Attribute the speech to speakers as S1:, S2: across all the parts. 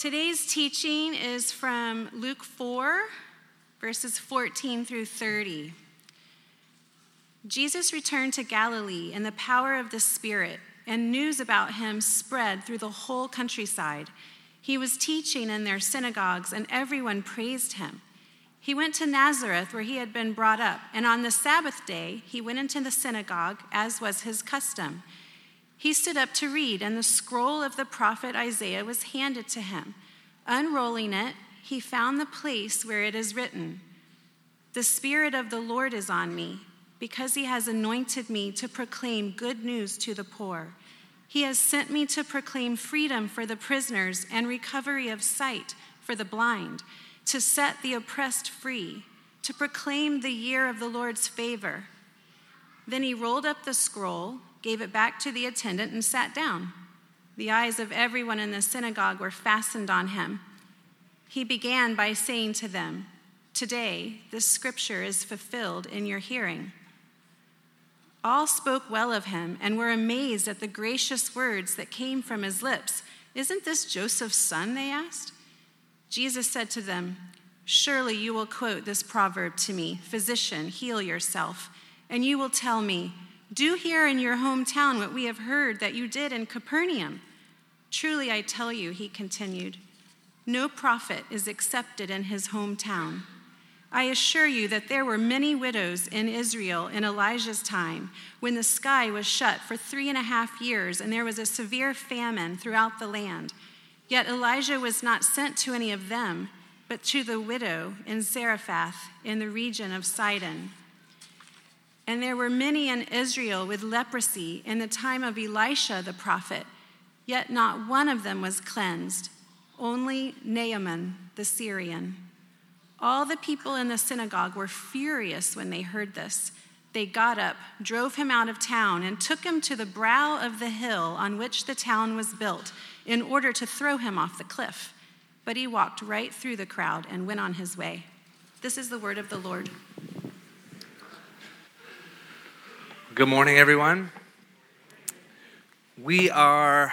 S1: Today's teaching is from Luke 4, verses 14 through 30. Jesus returned to Galilee in the power of the Spirit, and news about him spread through the whole countryside. He was teaching in their synagogues, and everyone praised him. He went to Nazareth, where he had been brought up, and on the Sabbath day, he went into the synagogue, as was his custom. He stood up to read, and the scroll of the prophet Isaiah was handed to him. Unrolling it, he found the place where it is written The Spirit of the Lord is on me, because he has anointed me to proclaim good news to the poor. He has sent me to proclaim freedom for the prisoners and recovery of sight for the blind, to set the oppressed free, to proclaim the year of the Lord's favor. Then he rolled up the scroll gave it back to the attendant, and sat down. The eyes of everyone in the synagogue were fastened on him. He began by saying to them, Today, this scripture is fulfilled in your hearing. All spoke well of him and were amazed at the gracious words that came from his lips. Isn't this Joseph's son? They asked. Jesus said to them, Surely you will quote this proverb to me Physician, heal yourself. And you will tell me, do here in your hometown what we have heard that you did in Capernaum. Truly, I tell you, he continued, no prophet is accepted in his hometown. I assure you that there were many widows in Israel in Elijah's time when the sky was shut for three and a half years and there was a severe famine throughout the land. Yet Elijah was not sent to any of them, but to the widow in Zarephath in the region of Sidon. And there were many in Israel with leprosy in the time of Elisha the prophet, yet not one of them was cleansed, only Naaman the Syrian. All the people in the synagogue were furious when they heard this. They got up, drove him out of town, and took him to the brow of the hill on which the town was built in order to throw him off the cliff. But he walked right through the crowd and went on his way. This is the word of the Lord.
S2: Good morning, everyone. We are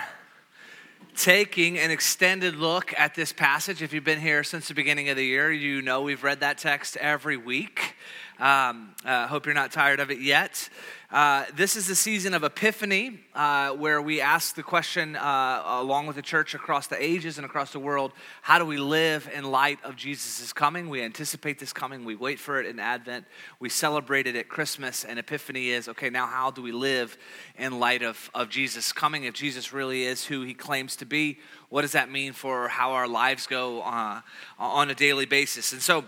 S2: taking an extended look at this passage. If you've been here since the beginning of the year, you know we've read that text every week. Um, uh, hope you're not tired of it yet. Uh, this is the season of Epiphany, uh, where we ask the question, uh, along with the church across the ages and across the world, how do we live in light of Jesus' coming? We anticipate this coming, we wait for it in Advent, we celebrate it at Christmas, and Epiphany is okay, now how do we live in light of, of Jesus coming? If Jesus really is who he claims to be, what does that mean for how our lives go uh, on a daily basis? And so,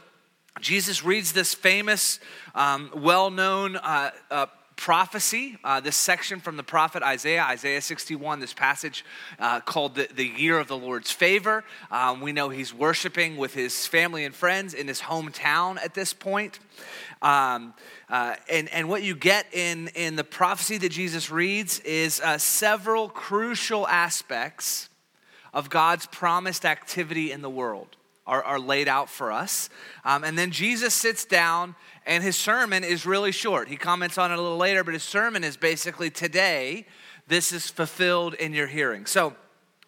S2: Jesus reads this famous, um, well known uh, uh, prophecy, uh, this section from the prophet Isaiah, Isaiah 61, this passage uh, called the, the Year of the Lord's Favor. Um, we know he's worshiping with his family and friends in his hometown at this point. Um, uh, and, and what you get in, in the prophecy that Jesus reads is uh, several crucial aspects of God's promised activity in the world. Are, are, laid out for us. Um, and then Jesus sits down and his sermon is really short. He comments on it a little later, but his sermon is basically today, this is fulfilled in your hearing. So,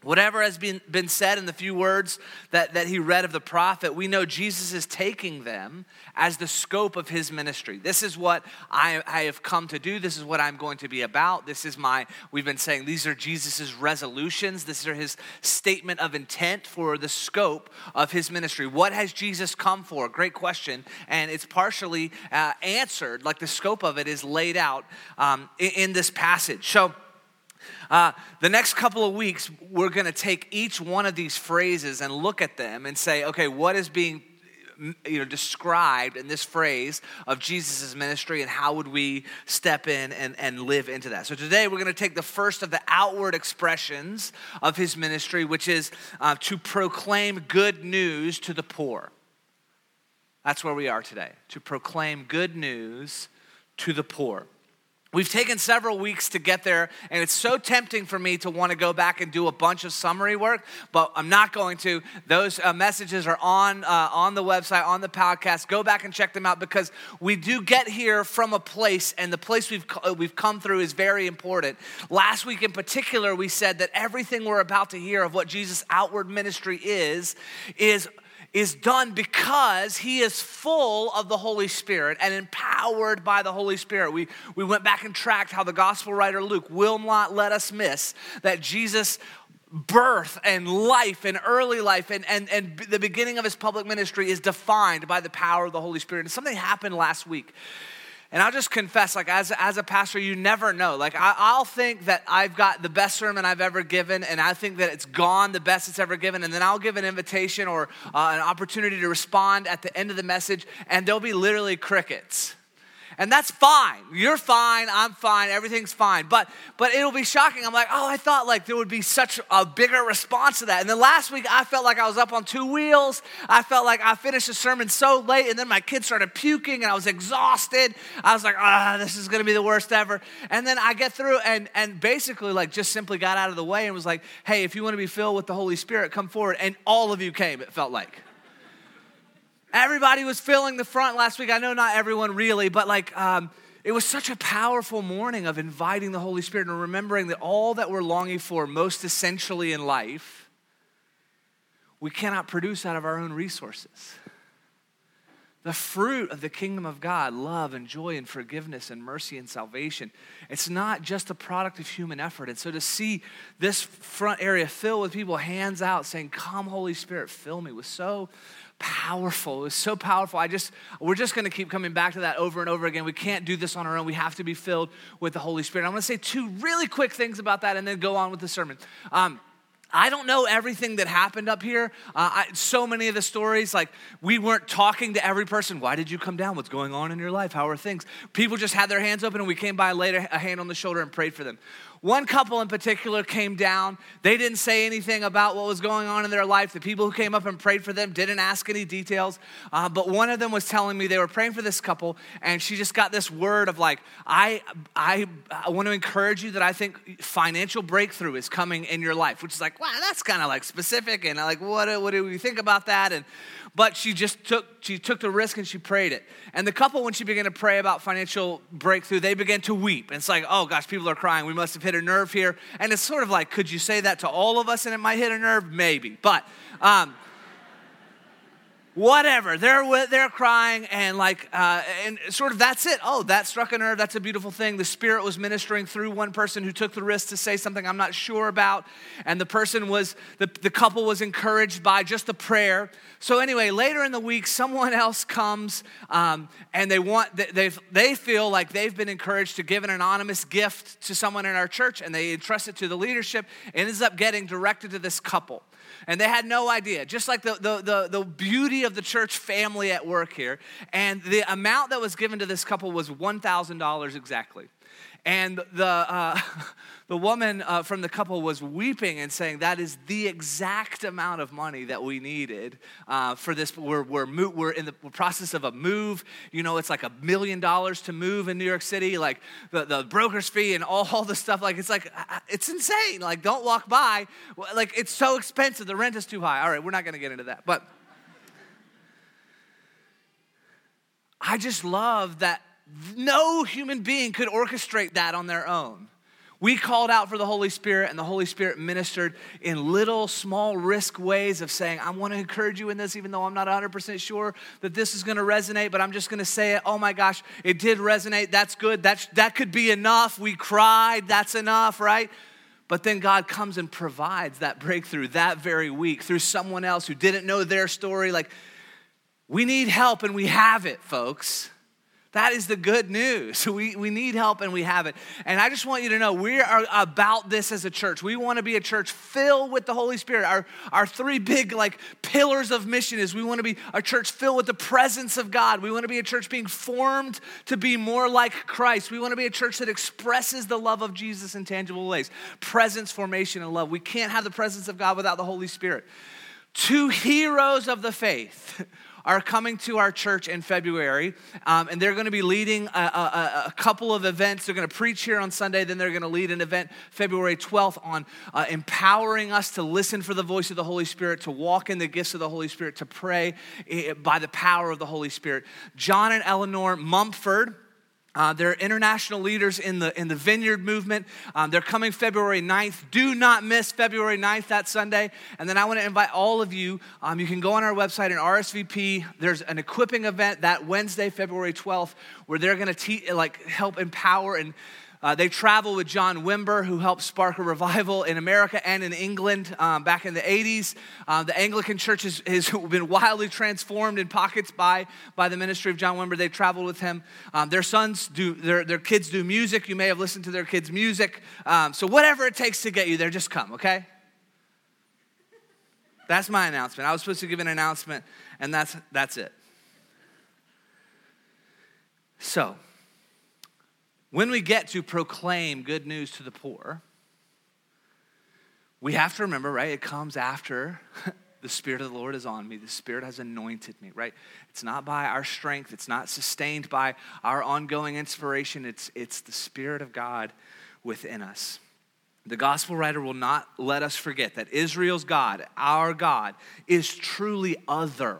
S2: Whatever has been, been said in the few words that, that he read of the prophet, we know Jesus is taking them as the scope of his ministry. This is what I, I have come to do. This is what I'm going to be about. This is my, we've been saying, these are Jesus's resolutions. These are his statement of intent for the scope of his ministry. What has Jesus come for? Great question. And it's partially uh, answered, like the scope of it is laid out um, in, in this passage. So, uh, the next couple of weeks, we're going to take each one of these phrases and look at them and say, okay, what is being you know described in this phrase of jesus' ministry and how would we step in and, and live into that? So today we're going to take the first of the outward expressions of his ministry which is uh, to proclaim good news to the poor. That's where we are today to proclaim good news to the poor We've taken several weeks to get there, and it's so tempting for me to want to go back and do a bunch of summary work, but I'm not going to. Those uh, messages are on, uh, on the website, on the podcast. Go back and check them out because we do get here from a place, and the place we've, uh, we've come through is very important. Last week in particular, we said that everything we're about to hear of what Jesus' outward ministry is, is is done because he is full of the Holy Spirit and empowered by the Holy Spirit. We, we went back and tracked how the gospel writer Luke will not let us miss that Jesus birth and life and early life and, and, and the beginning of his public ministry is defined by the power of the Holy Spirit. And something happened last week and I'll just confess, like, as, as a pastor, you never know. Like, I, will think that I've got the best sermon I've ever given, and I think that it's gone the best it's ever given. And then I'll give an invitation or uh, an opportunity to respond at the end of the message, and there'll be literally crickets and that's fine. You're fine, I'm fine, everything's fine. But but it'll be shocking. I'm like, oh, I thought like there would be such a bigger response to that. And then last week I felt like I was up on two wheels. I felt like I finished the sermon so late, and then my kids started puking, and I was exhausted. I was like, ah, this is gonna be the worst ever. And then I get through and and basically like just simply got out of the way and was like, hey, if you want to be filled with the Holy Spirit, come forward. And all of you came, it felt like. Everybody was filling the front last week. I know not everyone really, but like um, it was such a powerful morning of inviting the Holy Spirit and remembering that all that we're longing for, most essentially in life, we cannot produce out of our own resources. The fruit of the kingdom of God, love and joy and forgiveness and mercy and salvation, it's not just a product of human effort. And so to see this front area filled with people, hands out, saying, Come, Holy Spirit, fill me, was so powerful. It was so powerful. I just, we're just going to keep coming back to that over and over again. We can't do this on our own. We have to be filled with the Holy Spirit. I'm going to say two really quick things about that and then go on with the sermon. Um, I don't know everything that happened up here. Uh, I, so many of the stories, like we weren't talking to every person. Why did you come down? What's going on in your life? How are things? People just had their hands open and we came by, laid a hand on the shoulder, and prayed for them. One couple in particular came down. They didn't say anything about what was going on in their life. The people who came up and prayed for them didn't ask any details. Uh, but one of them was telling me they were praying for this couple, and she just got this word of like, I, I, I want to encourage you that I think financial breakthrough is coming in your life, which is like, wow, that's kind of like specific. And like, what, what do we think about that? And but she just took she took the risk and she prayed it. And the couple when she began to pray about financial breakthrough they began to weep. And it's like oh gosh people are crying. We must have hit a nerve here. And it's sort of like could you say that to all of us and it might hit a nerve? Maybe. But um, whatever. They're they're crying and like uh, and sort of that's it. Oh that struck a nerve. That's a beautiful thing. The spirit was ministering through one person who took the risk to say something i'm not sure about. And the person was the, the couple was encouraged by just the prayer. So anyway later in the week someone else comes um, and they want they they feel like they've been encouraged to give an anonymous gift to someone in our church and they entrust it to the leadership. And ends up getting directed to this couple and they had no idea. Just like the, the, the, the, beauty of the church family at work here. And the amount that was given to this couple was $1,000 exactly. And the, uh, the woman uh, from the couple was weeping and saying, That is the exact amount of money that we needed uh, for this. We're, we're, mo- we're in the process of a move. You know, it's like a million dollars to move in New York City, like the, the broker's fee and all, all the stuff. Like, it's like, uh, uh, it's insane. Like, don't walk by. Like, it's so expensive. The rent is too high. All right, we're not going to get into that. But I just love that no human being could orchestrate that on their own. We called out for the Holy Spirit, and the Holy Spirit ministered in little, small, risk ways of saying, I want to encourage you in this, even though I'm not 100% sure that this is going to resonate, but I'm just going to say it. Oh my gosh, it did resonate. That's good. That's, that could be enough. We cried. That's enough, right? But then God comes and provides that breakthrough that very week through someone else who didn't know their story. Like, we need help, and we have it, folks. That is the good news. We, we need help and we have it. And I just want you to know we are about this as a church. We want to be a church filled with the Holy Spirit. Our, our three big like pillars of mission is we want to be a church filled with the presence of God. We want to be a church being formed to be more like Christ. We want to be a church that expresses the love of Jesus in tangible ways. Presence, formation, and love. We can't have the presence of God without the Holy Spirit. Two heroes of the faith are coming to our church in February, um, and they're going to be leading a, a, a, couple of events. They're going to preach here on Sunday, then they're going to lead an event February 12th on uh, empowering us to listen for the voice of the Holy Spirit, to walk in the gifts of the Holy Spirit, to pray eh, by the power of the Holy Spirit. John and Eleanor Mumford uh, they're international leaders in the, in the vineyard movement. Um, they're coming February 9th. Do not miss February 9th, that Sunday. And then I want to invite all of you. Um, you can go on our website and RSVP. There's an equipping event that Wednesday, February 12th, where they're going to te- like help empower and uh, they travel with John Wimber, who helped spark a revival in America and in England um, back in the 80s. Uh, the Anglican Church has, has, been wildly transformed in pockets by, by the ministry of John Wimber. They traveled with him. Um, their sons do, their, their kids do music. You may have listened to their kids' music. Um, so, whatever it takes to get you there, just come, okay? That's my announcement. I was supposed to give an announcement, and that's, that's it. So, when we get to proclaim good news to the poor, we have to remember, right? It comes after the Spirit of the Lord is on me. The Spirit has anointed me, right? It's not by our strength, it's not sustained by our ongoing inspiration. It's, it's the Spirit of God within us. The gospel writer will not let us forget that Israel's God, our God, is truly other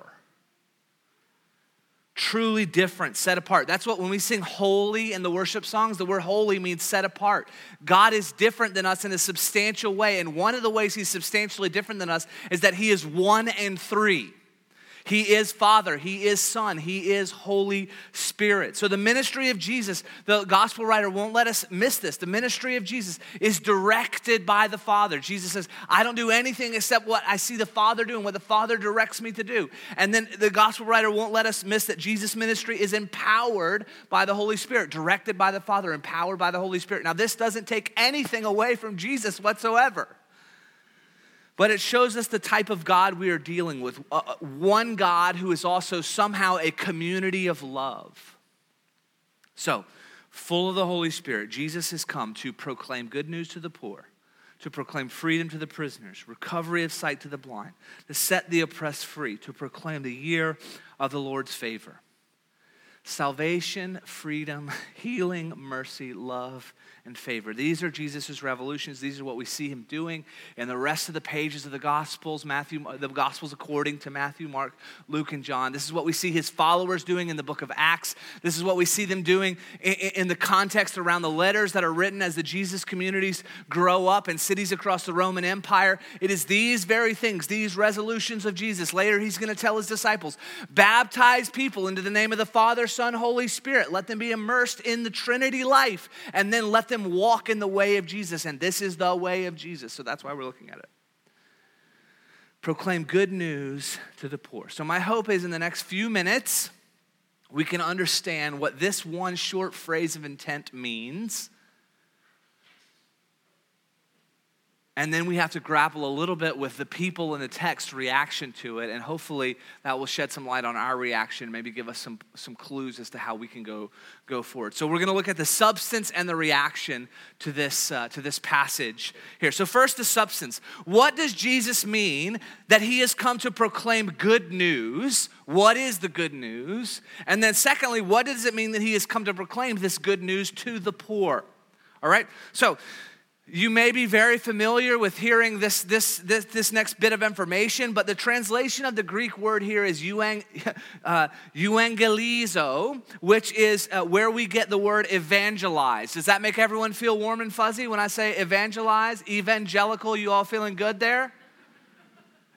S2: truly different, set apart. That's what when we sing holy in the worship songs, the word holy means set apart. God is different than us in a substantial way. And one of the ways he's substantially different than us is that he is one and three. He is Father, He is Son, He is Holy Spirit. So, the ministry of Jesus, the gospel writer won't let us miss this. The ministry of Jesus is directed by the Father. Jesus says, I don't do anything except what I see the Father doing, what the Father directs me to do. And then the gospel writer won't let us miss that Jesus' ministry is empowered by the Holy Spirit, directed by the Father, empowered by the Holy Spirit. Now, this doesn't take anything away from Jesus whatsoever but it shows us the type of God we are dealing with. Uh, uh, one God who is also somehow a community of love. So, full of the Holy Spirit, Jesus has come to proclaim good news to the poor, to proclaim freedom to the prisoners, recovery of sight to the blind, to set the oppressed free, to proclaim the year of the Lord's favor. Salvation, freedom, healing, mercy, love, and favor. These are Jesus' revolutions. These are what we see him doing And the rest of the pages of the Gospels, Matthew, the Gospels according to Matthew, Mark, Luke, and John. This is what we see his followers doing in the book of Acts. This is what we see them doing in, in the context around the letters that are written as the Jesus communities grow up in cities across the Roman Empire. It is these very things, these resolutions of Jesus. Later, he's going to tell his disciples baptize people into the name of the Father, Son, Holy Spirit. Let them be immersed in the Trinity life, and then let them walk in the way of Jesus. And this is the way of Jesus. So that's why we're looking at it. Proclaim good news to the poor. So, my hope is in the next few minutes, we can understand what this one short phrase of intent means And then we have to grapple a little bit with the people in the text reaction to it. And hopefully that will shed some light on our reaction, maybe give us some, some clues as to how we can go, go forward. So we're going to look at the substance and the reaction to this, uh, to this passage here. So, first, the substance. What does Jesus mean that he has come to proclaim good news? What is the good news? And then, secondly, what does it mean that he has come to proclaim this good news to the poor? All right? So, you may be very familiar with hearing this, this, this, this next bit of information, but the translation of the Greek word here is euang, uh, euangelizo, which is uh, where we get the word evangelize. Does that make everyone feel warm and fuzzy when I say evangelize? Evangelical, you all feeling good there?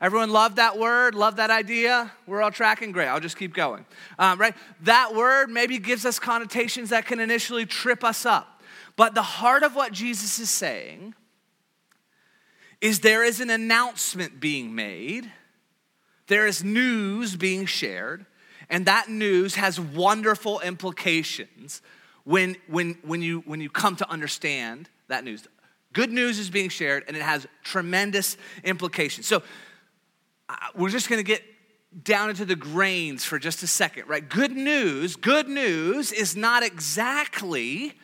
S2: Everyone love that word, love that idea. We're all tracking great. I'll just keep going. Um, right? That word maybe gives us connotations that can initially trip us up. But the heart of what Jesus is saying is there is an announcement being made, there is news being shared, and that news has wonderful implications when, when, when, you, when you come to understand that news. Good news is being shared, and it has tremendous implications. So, we're just going to get down into the grains for just a second, right? Good news, good news is not exactly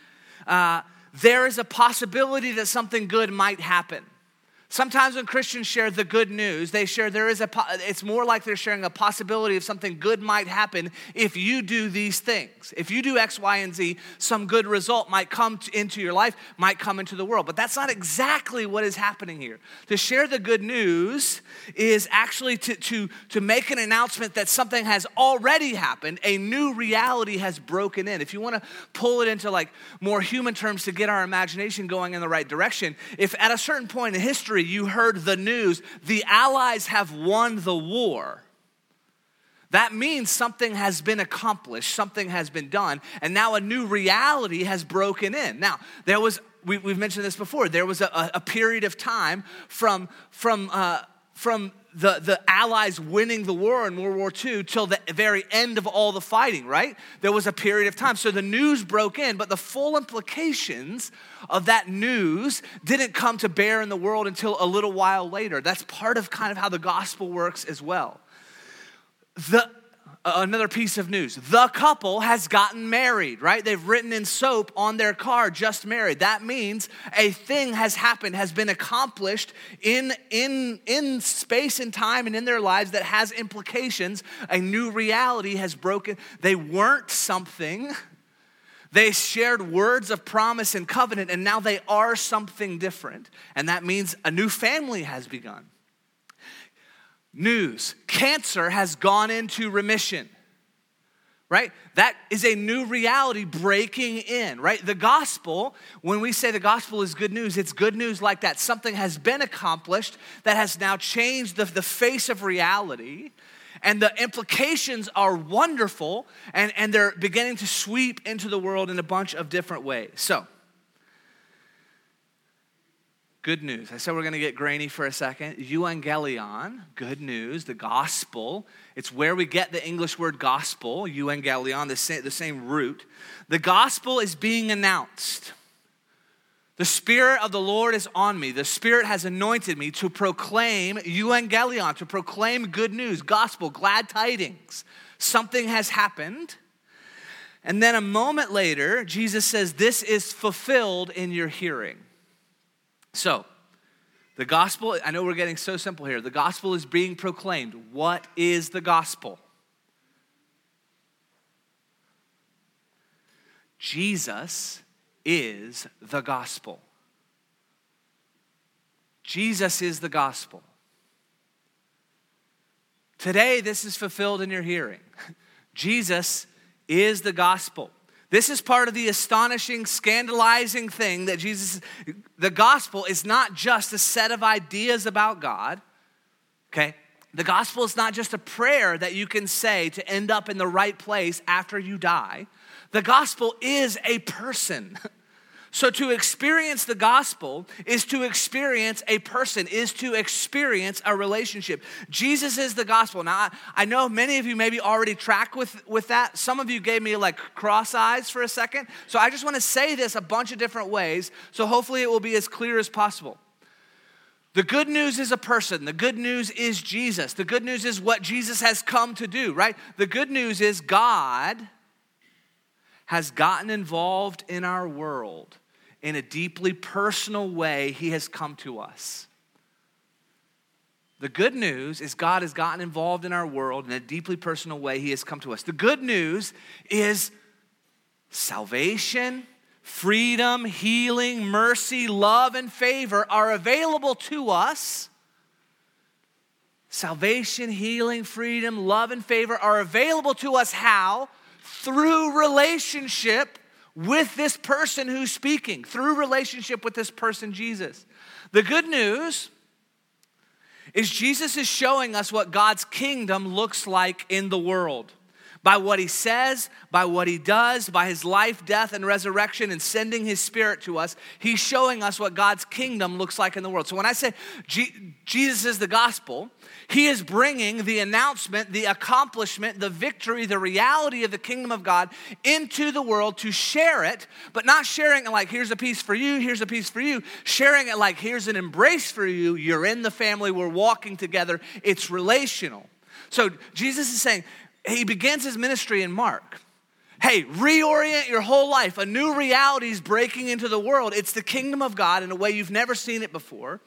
S2: uh, there is a possibility that something good might happen. Sometimes when Christians share the good news, they share there is a, it's more like they're sharing a possibility of something good might happen if you do these things. If you do X, Y, and Z, some good result might come into your life, might come into the world. But that's not exactly what is happening here. To share the good news is actually to, to, to make an announcement that something has already happened, a new reality has broken in. If you want to pull it into like more human terms to get our imagination going in the right direction, if at a certain point in history, you heard the news the Allies have won the war. That means something has been accomplished, something has been done, and now a new reality has broken in. Now, there was, we, have mentioned this before, there was a, a, period of time from, from, uh, from the, the Allies winning the war in World War II till the very end of all the fighting, right? There was a period of time. So the news broke in, but the full implications of that news didn't come to bear in the world until a little while later. That's part of kind of how the gospel works as well. The, another piece of news. The couple has gotten married right? They've written in soap on their car just married. That means a thing has happened has been accomplished in in in space and time and in their lives that has implications. A new reality has broken. They weren't something. They shared words of promise and covenant, and now they are something different. And that means a new family has begun. News cancer has gone into remission, right? That is a new reality breaking in, right? The gospel, when we say the gospel is good news, it's good news like that. Something has been accomplished that has now changed the, the face of reality and the implications are wonderful, and, and they're beginning to sweep into the world in a bunch of different ways. So, good news. I said we're going to get grainy for a second. Euangelion, good news, the gospel. It's where we get the English word gospel, euangelion, the same, the same root. The gospel is being announced. The Spirit of the Lord is on me. The Spirit has anointed me to proclaim euangelion, to proclaim good news, gospel, glad tidings. Something has happened. And then a moment later, Jesus says, This is fulfilled in your hearing. So, the gospel, I know we're getting so simple here. The gospel is being proclaimed. What is the gospel? Jesus is the gospel. Jesus is the gospel. Today, this is fulfilled in your hearing. Jesus is the gospel. This is part of the astonishing, scandalizing thing that Jesus, the gospel is not just a set of ideas about God, okay? The gospel is not just a prayer that you can say to end up in the right place after you die. The gospel is a person. So, to experience the gospel is to experience a person, is to experience a relationship. Jesus is the gospel. Now, I, know many of you maybe already track with, with that. Some of you gave me like cross eyes for a second. So, I just want to say this a bunch of different ways. So, hopefully, it will be as clear as possible. The good news is a person. The good news is Jesus. The good news is what Jesus has come to do, right? The good news is God has gotten involved in our world in a deeply personal way. He has come to us. The good news is God has gotten involved in our world in a deeply personal way. He has come to us. The good news is salvation, freedom, healing, mercy, love, and favor are available to us. Salvation, healing, freedom, love, and favor are available to us how? through relationship with this person who's speaking, through relationship with this person, Jesus. The good news is Jesus is showing us what God's kingdom looks like in the world by what he says, by what he does, by his life, death, and resurrection, and sending his spirit to us, he's showing us what God's kingdom looks like in the world. So when I say G- Jesus is the gospel, he is bringing the announcement, the accomplishment, the victory, the reality of the kingdom of God into the world to share it, but not sharing it like, here's a piece for you, here's a piece for you, sharing it like, here's an embrace for you, you're in the family, we're walking together, it's relational. So Jesus is saying, he begins his ministry in Mark. Hey, reorient your whole life. A new reality is breaking into the world. It's the kingdom of God in a way you've never seen it before.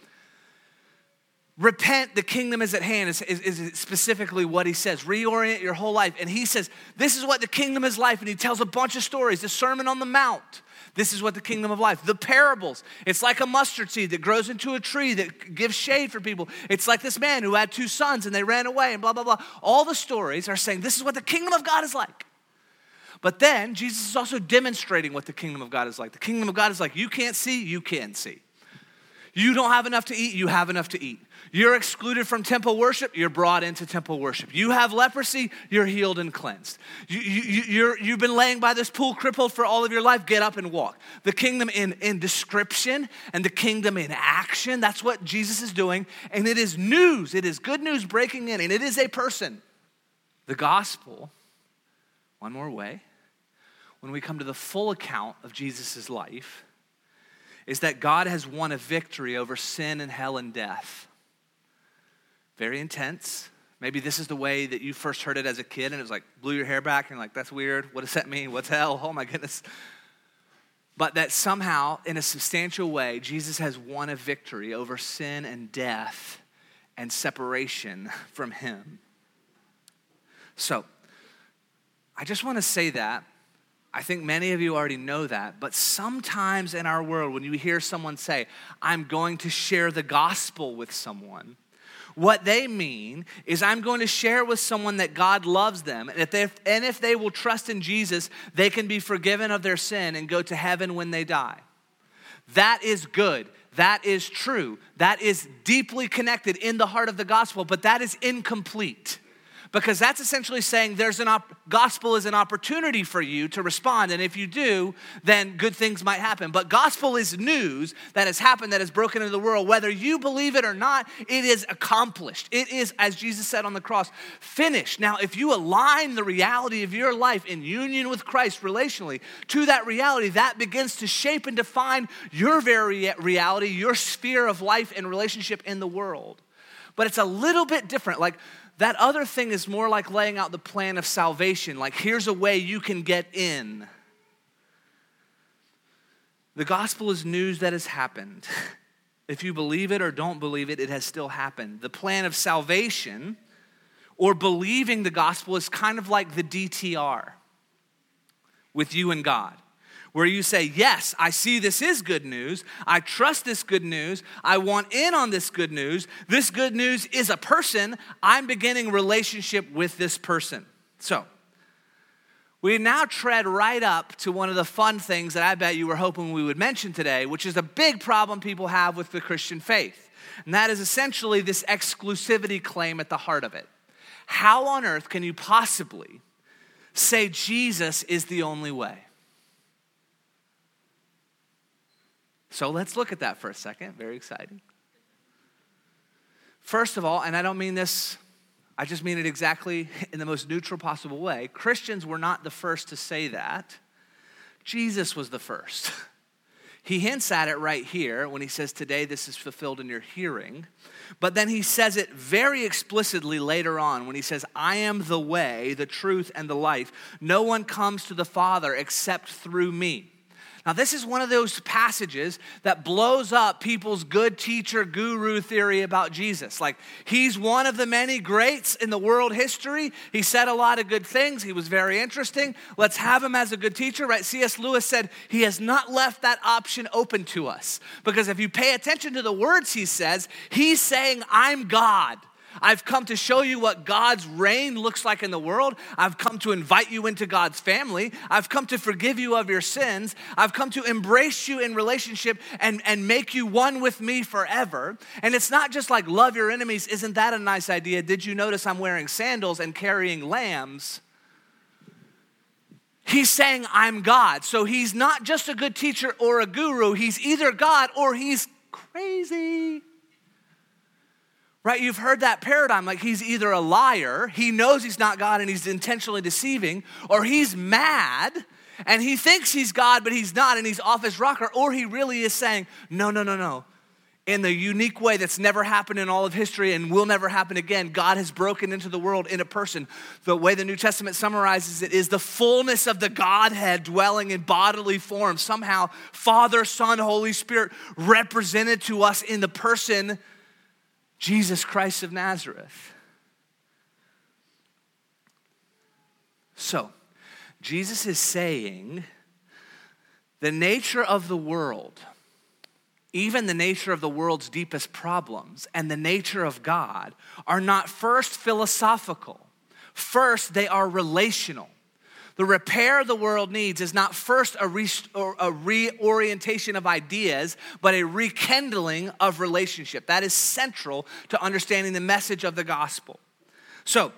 S2: repent, the kingdom is at hand, is, is, is, specifically what he says. Reorient your whole life. And he says, This is what the kingdom is life. And he tells a bunch of stories. The Sermon on the Mount. This is what the kingdom of life. The parables. It's like a mustard seed that grows into a tree that gives shade for people. It's like this man who had two sons and they ran away and blah, blah, blah. All the stories are saying this is what the kingdom of God is like. But then Jesus is also demonstrating what the kingdom of God is like. The kingdom of God is like you can't see, you can see. You don't have enough to eat, you have enough to eat. You're excluded from temple worship, you're brought into temple worship. You have leprosy, you're healed and cleansed. You, you, you have been laying by this pool crippled for all of your life, get up and walk. The kingdom in, in description and the kingdom in action, that's what Jesus is doing. And it is news, it is good news breaking in, and it is a person. The gospel, one more way, when we come to the full account of Jesus' life, is that God has won a victory over sin and hell and death. Very intense. Maybe this is the way that you first heard it as a kid and it was like blew your hair back and like, that's weird. What does that mean? What's hell? Oh my goodness. But that somehow, in a substantial way, Jesus has won a victory over sin and death and separation from Him. So, I just want to say that I think many of you already know that, but sometimes in our world, when you hear someone say, I'm going to share the gospel with someone, what they mean is, I'm going to share with someone that God loves them, and if, they, and if they will trust in Jesus, they can be forgiven of their sin and go to heaven when they die. That is good. That is true. That is deeply connected in the heart of the gospel, but that is incomplete because that's essentially saying there's an op- gospel is an opportunity for you to respond. And if you do then good things might happen. But gospel is news that has happened that has broken into the world. Whether you believe it or not it is accomplished. It is as jesus said on the cross finished. Now if you align the reality of your life in union with christ relationally to that reality that begins to shape and define your very reality your sphere of life and relationship in the world. But it's a little bit different. Like that other thing is more like laying out the plan of salvation, like, here's a way you can get in. The gospel is news that has happened. If you believe it or don't believe it, it has still happened. The plan of salvation or believing the gospel is kind of like the DTR with you and God where you say, Yes, I see this is good news. I trust this good news. I want in on this good news. This good news is a person. I'm beginning relationship with this person. So, we now tread right up to one of the fun things that I bet you were hoping we would mention today, which is a big problem people have with the Christian faith. And that is essentially this exclusivity claim at the heart of it. How on earth can you possibly say Jesus is the only way? So let's look at that for a second. Very exciting. First of all, and I don't mean this, I just mean it exactly in the most neutral possible way. Christians were not the first to say that, Jesus was the first. He hints at it right here when he says, Today this is fulfilled in your hearing. But then he says it very explicitly later on when he says, I am the way, the truth, and the life. No one comes to the Father except through me. Now, this is one of those passages that blows up people's good teacher guru theory about Jesus. Like, he's one of the many greats in the world history. He said a lot of good things. He was very interesting. Let's have him as a good teacher, right? C.S. Lewis said he has not left that option open to us. Because if you pay attention to the words he says, he's saying, I'm God. I've come to show you what God's reign looks like in the world. I've come to invite you into God's family. I've come to forgive you of your sins. I've come to embrace you in relationship and, and make you one with me forever. And it's not just like love your enemies. Isn't that a nice idea? Did you notice I'm wearing sandals and carrying lambs? He's saying, I'm God. So he's not just a good teacher or a guru. He's either God or he's crazy right? You've heard that paradigm like he's either a liar, he knows he's not God and he's intentionally deceiving, or he's mad and he thinks he's God, but he's not and he's off his rocker, or he really is saying, no, no, no, no. In the unique way that's never happened in all of history and will never happen again, God has broken into the world in a person. The way the New Testament summarizes it is the fullness of the Godhead dwelling in bodily form. Somehow, Father, Son, Holy Spirit represented to us in the person Jesus Christ of Nazareth. So, Jesus is saying the nature of the world, even the nature of the world's deepest problems, and the nature of God are not first philosophical. First, they are relational. The repair the world needs is not first a, re- a reorientation of ideas, but a rekindling of relationship. That is central to understanding the message of the gospel. So,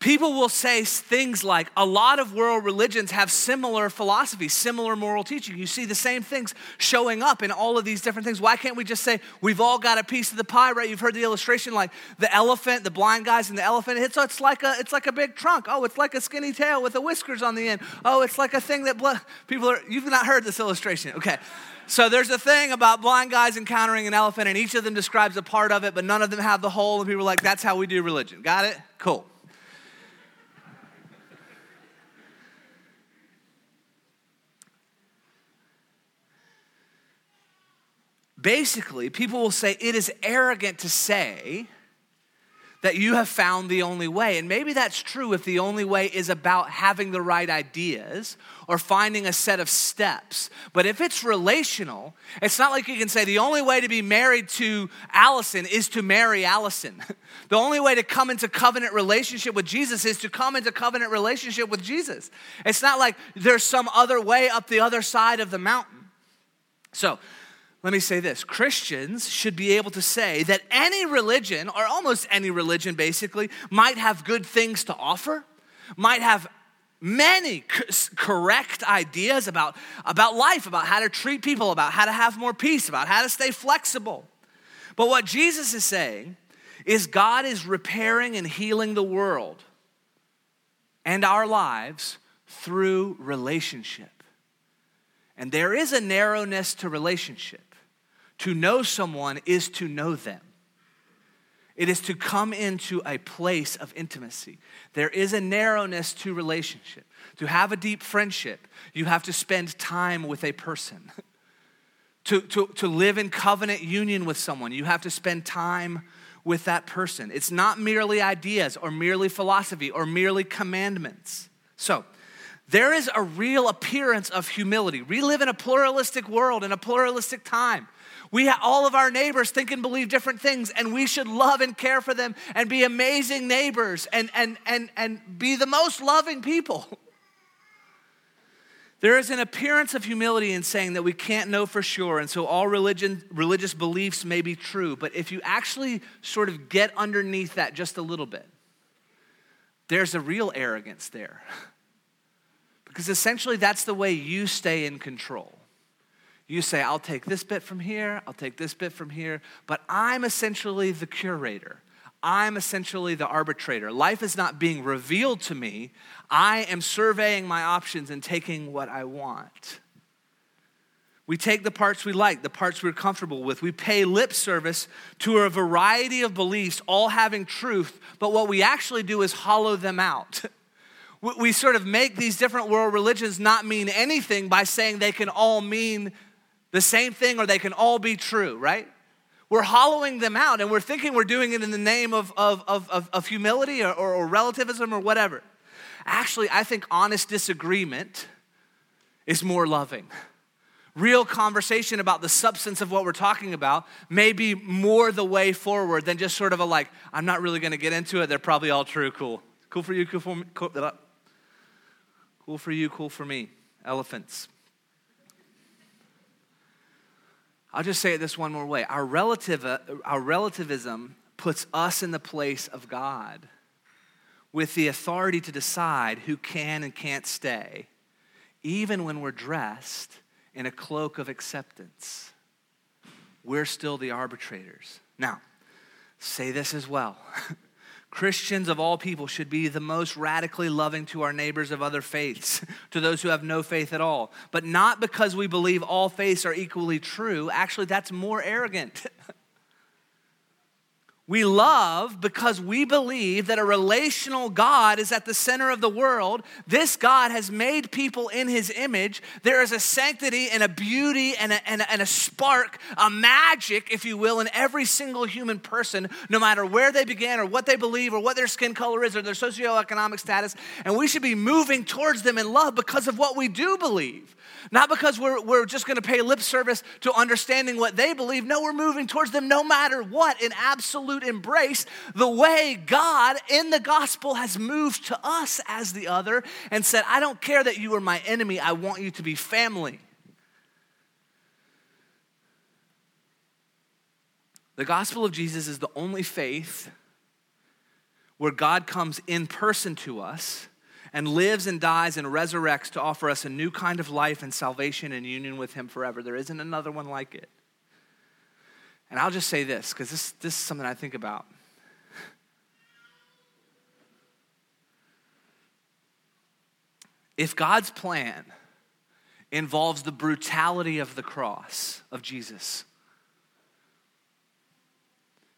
S2: people will say things like a lot of world religions have similar philosophies, similar moral teaching. You see the same things showing up in all of these different things. Why can't we just say we've all got a piece of the pie, right? You've heard the illustration like the elephant, the blind guys and the elephant. It's, it's like a it's like a big trunk. Oh, it's like a skinny tail with the whiskers on the end. Oh, it's like a thing that blood people are you've not heard this illustration. Okay. So there's a thing about blind guys encountering an elephant, and each of them describes a part of it, but none of them have the whole, and people are like, that's how we do religion. Got it? Cool. Basically, people will say it is arrogant to say that you have found the only way. And maybe that's true if the only way is about having the right ideas or finding a set of steps. But if it's relational, it's not like you can say the only way to be married to Allison is to marry Allison. the only way to come into covenant relationship with Jesus is to come into covenant relationship with Jesus. It's not like there's some other way up the other side of the mountain. So, let me say this Christians should be able to say that any religion, or almost any religion basically, might have good things to offer, might have many correct ideas about, about life, about how to treat people, about how to have more peace, about how to stay flexible. But what Jesus is saying is God is repairing and healing the world and our lives through relationship. And there is a narrowness to relationship. To know someone is to know them. It is to come into a place of intimacy. There is a narrowness to relationship. To have a deep friendship, you have to spend time with a person. to, to, to live in covenant union with someone, you have to spend time with that person. It's not merely ideas or merely philosophy or merely commandments. So, there is a real appearance of humility. We live in a pluralistic world in a pluralistic time. We all of our neighbors think and believe different things, and we should love and care for them and be amazing neighbors and, and, and, and be the most loving people. There is an appearance of humility in saying that we can't know for sure, and so all religion, religious beliefs may be true. But if you actually sort of get underneath that just a little bit, there's a real arrogance there. Because essentially, that's the way you stay in control. You say, I'll take this bit from here, I'll take this bit from here, but I'm essentially the curator. I'm essentially the arbitrator. Life is not being revealed to me. I am surveying my options and taking what I want. We take the parts we like, the parts we're comfortable with. We pay lip service to a variety of beliefs, all having truth, but what we actually do is hollow them out. We sort of make these different world religions not mean anything by saying they can all mean the same thing or they can all be true, right? We're hollowing them out and we're thinking we're doing it in the name of, of, of, of, humility or, or, or relativism or whatever. Actually, I think honest disagreement is more loving. Real conversation about the substance of what we're talking about may be more the way forward than just sort of a like, I'm not really gonna get into it, they're probably all true, cool. Cool for you, cool for me, cool, cool for you, cool for me. Elephants. I'll just say it this one more way. Our, relative, uh, our relativism puts us in the place of God with the authority to decide who can and can't stay, even when we're dressed in a cloak of acceptance. We're still the arbitrators. Now, say this as well. Christians of all people should be the most radically loving to our neighbors of other faiths, to those who have no faith at all. But not because we believe all faiths are equally true. Actually, that's more arrogant. We love because we believe that a relational God is at the center of the world. This God has made people in his image. There is a sanctity and a beauty and a, and a, and a spark, a magic, if you will, in every single human person, no matter where they began or what they believe or what their skin color is or their socioeconomic status. And we should be moving towards them in love because of what we do believe. Not because we're, we're just going to pay lip service to understanding what they believe. No, we're moving towards them no matter what in absolute embrace, the way God in the gospel has moved to us as the other and said, I don't care that you are my enemy, I want you to be family. The gospel of Jesus is the only faith where God comes in person to us and lives and dies and resurrects to offer us a new kind of life and salvation and union with Him forever. There isn't another one like it. And I'll just say this, because this, this is something I think about. If God's plan involves the brutality of the cross of Jesus,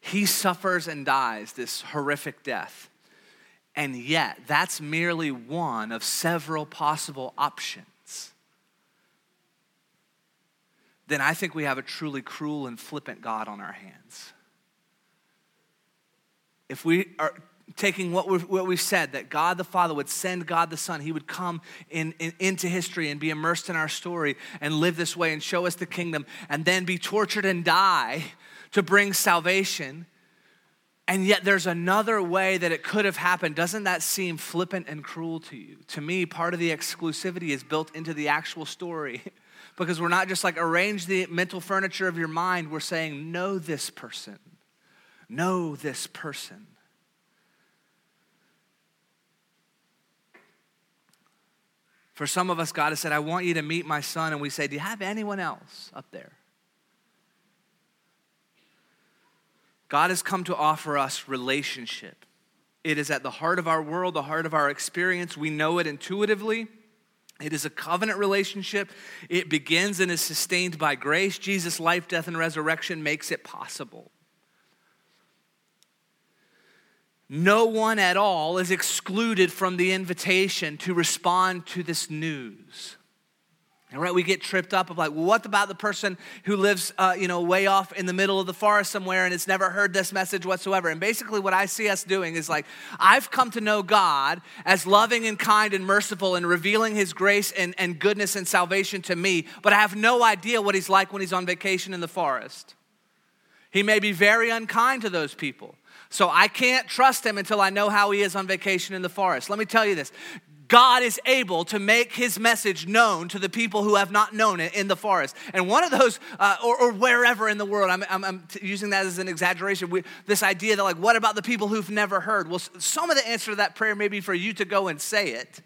S2: he suffers and dies this horrific death. And yet, that's merely one of several possible options. Then I think we have a truly cruel and flippant God on our hands. If we are taking what we've, what we've said, that God the Father would send God the Son, He would come in, in, into history and be immersed in our story and live this way and show us the kingdom, and then be tortured and die to bring salvation and yet there's another way that it could have happened. Doesn't that seem flippant and cruel to you? To me, part of the exclusivity is built into the actual story because we're not just like arrange the mental furniture of your mind, we're saying, know this person. Know this person. For some of us, God has said, I want you to meet my son. And we say, Do you have anyone else up there? God has come to offer us relationship. It is at the heart of our world, the heart of our experience. We know it intuitively. It is a covenant relationship. It begins and is sustained by grace. Jesus' life, death, and resurrection makes it possible. No one at all is excluded from the invitation to respond to this news. Right, we get tripped up of like, well, what about the person who lives, uh, you know, way off in the middle of the forest somewhere and has never heard this message whatsoever? And basically, what I see us doing is like, I've come to know God as loving and kind and merciful and revealing His grace and, and goodness and salvation to me, but I have no idea what He's like when He's on vacation in the forest. He may be very unkind to those people. So I can't trust him until I know how he is on vacation in the forest. Let me tell you this God is able to make his message known to the people who have not known it in the forest. And one of those, uh, or, or, wherever in the world, I'm, I'm, I'm using that as an exaggeration. We, this idea that, like, what about the people who've never heard? Well, some of the answer to that prayer may be for you to go and say it.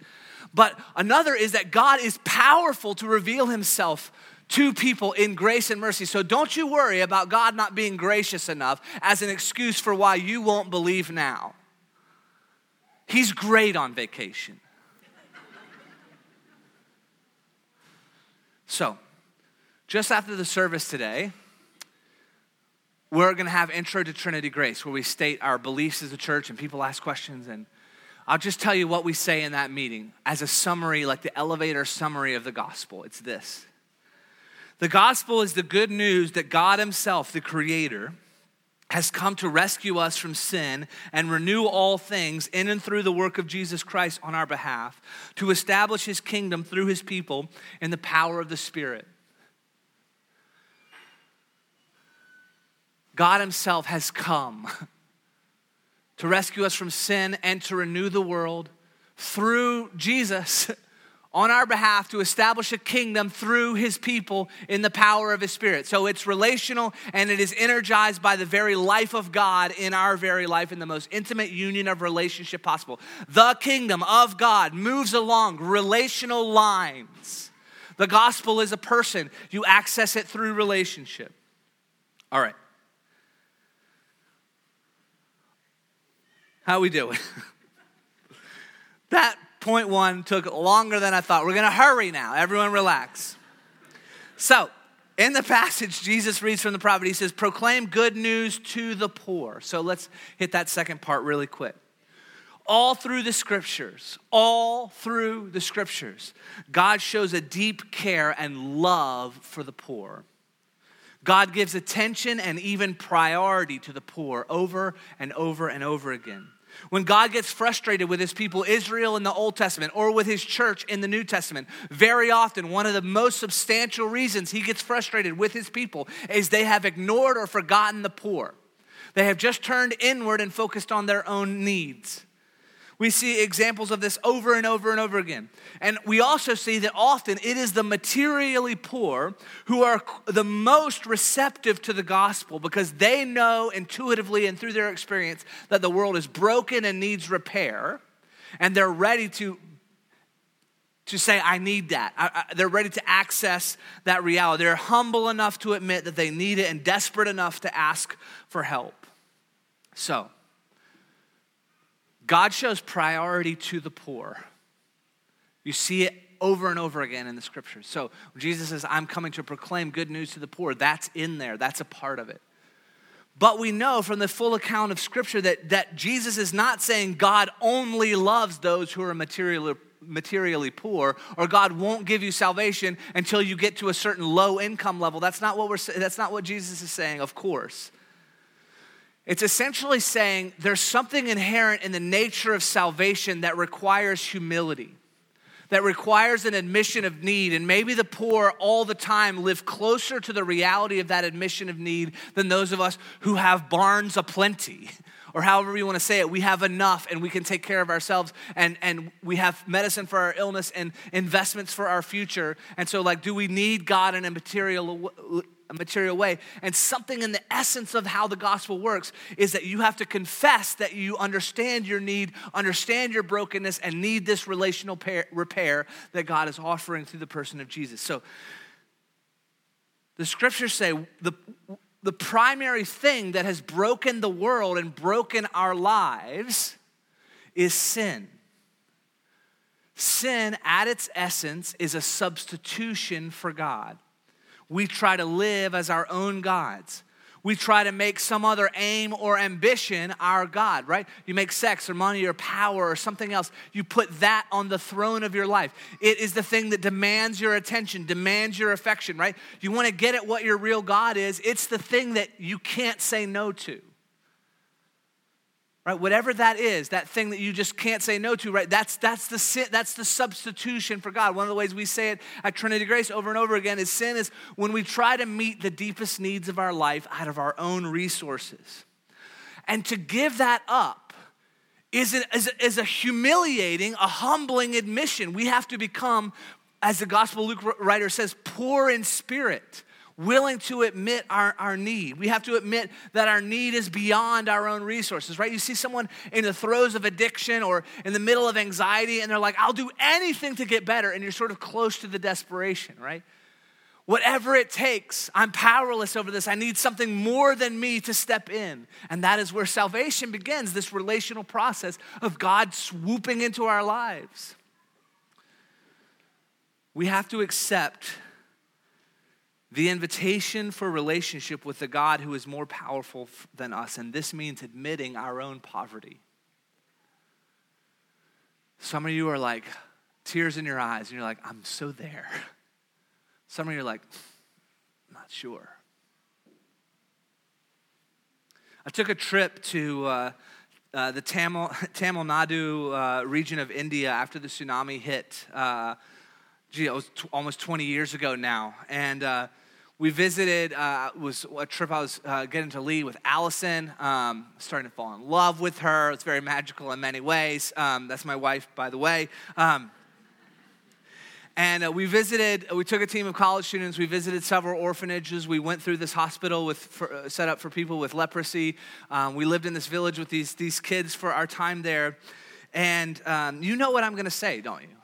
S2: But another is that God is powerful to reveal himself to people in grace and mercy. So don't you worry about God not being gracious enough as an excuse for why you won't believe now. He's great on vacation. So, just after the service today, we're going to have Intro to Trinity Grace, where we state our beliefs as a church and people ask questions. And I'll just tell you what we say in that meeting as a summary, like the elevator summary of the gospel. It's this The gospel is the good news that God Himself, the Creator, has come to rescue us from sin and renew all things in and through the work of Jesus Christ on our behalf, to establish his kingdom through his people in the power of the Spirit. God himself has come to rescue us from sin and to renew the world through Jesus on our behalf to establish a kingdom through his people in the power of his spirit. So it's relational and it is energized by the very life of God in our very life in the most intimate union of relationship possible. The kingdom of God moves along relational lines. The gospel is a person, you access it through relationship. All right. How we doing? that point one took longer than I thought. We're going to hurry now. Everyone relax. So, in the passage, Jesus reads from the prophet. He says, Proclaim good news to the poor. So let's hit that second part really quick. All through the scriptures, all through the scriptures, God shows a deep care and love for the poor. God gives attention and even priority to the poor over and over and over again. When God gets frustrated with his people, Israel in the Old Testament, or with his church in the New Testament, very often one of the most substantial reasons he gets frustrated with his people is they have ignored or forgotten the poor. They have just turned inward and focused on their own needs. We see examples of this over and over and over again. And we also see that often it is the materially poor who are the most receptive to the gospel because they know intuitively and through their experience that the world is broken and needs repair. And they're ready to, to say, I need that. I, I, they're ready to access that reality. They're humble enough to admit that they need it and desperate enough to ask for help. So, God shows priority to the poor. You see it over and over again in the scriptures. So Jesus says, I'm coming to proclaim good news to the poor. That's in there, that's a part of it. But we know from the full account of scripture that, that Jesus is not saying God only loves those who are materially, materially poor or God won't give you salvation until you get to a certain low income level. That's not what we're that's not what Jesus is saying, of course. It's essentially saying there's something inherent in the nature of salvation that requires humility, that requires an admission of need. And maybe the poor all the time live closer to the reality of that admission of need than those of us who have barns aplenty. Or however you want to say it, we have enough and we can take care of ourselves and, and we have medicine for our illness and investments for our future. And so, like, do we need God in a material a material way. And something in the essence of how the gospel works is that you have to confess that you understand your need, understand your brokenness, and need this relational repair that God is offering through the person of Jesus. So the scriptures say the, the primary thing that has broken the world and broken our lives is sin. Sin, at its essence, is a substitution for God we try to live as our own gods. We try to make some other aim or ambition our God, right? You make sex or money or power or something else. You put that on the throne of your life. It is the thing that demands your attention, demands your affection, right? You want to get at what your real God is. It's the thing that you can't say no to right? Whatever that is that thing that you just can't say no to right? That's that's the sin that's the substitution for god. One of the ways we say it at trinity grace over and over again is sin is when we try to meet the deepest needs of our life out of our own resources. And to give that up is, an, is, is a humiliating a humbling admission. We have to become as the gospel luke writer says poor in spirit willing to admit our, our need. We have to admit that our need is beyond our own resources, right? You see someone in the throes of addiction or in the middle of anxiety, and they're like, I'll do anything to get better. And you're sort of close to the desperation, right? Whatever it takes, I'm powerless over this. I need something more than me to step in. And that is where salvation begins this relational process of God swooping into our lives. We have to accept the invitation for relationship with the God who is more powerful than us. And this means admitting our own poverty. Some of you are like, tears in your eyes, and you're like, I'm so there. Some of you are like, not sure. I took a trip to uh, uh, the Tamil, Tamil Nadu uh, region of India after the tsunami hit. Gee, it was t- almost 20 years ago now. And uh, we visited, uh, was a trip I was uh, getting to lead with Allison, um, starting to fall in love with her. It's very magical in many ways. Um, that's my wife, by the way. Um, and uh, we visited, we took a team of college students, we visited several orphanages. We went through this hospital with, for, uh, set up for people with leprosy. Um, we lived in this village with these, these kids for our time there. And um, you know what I'm going to say, don't you?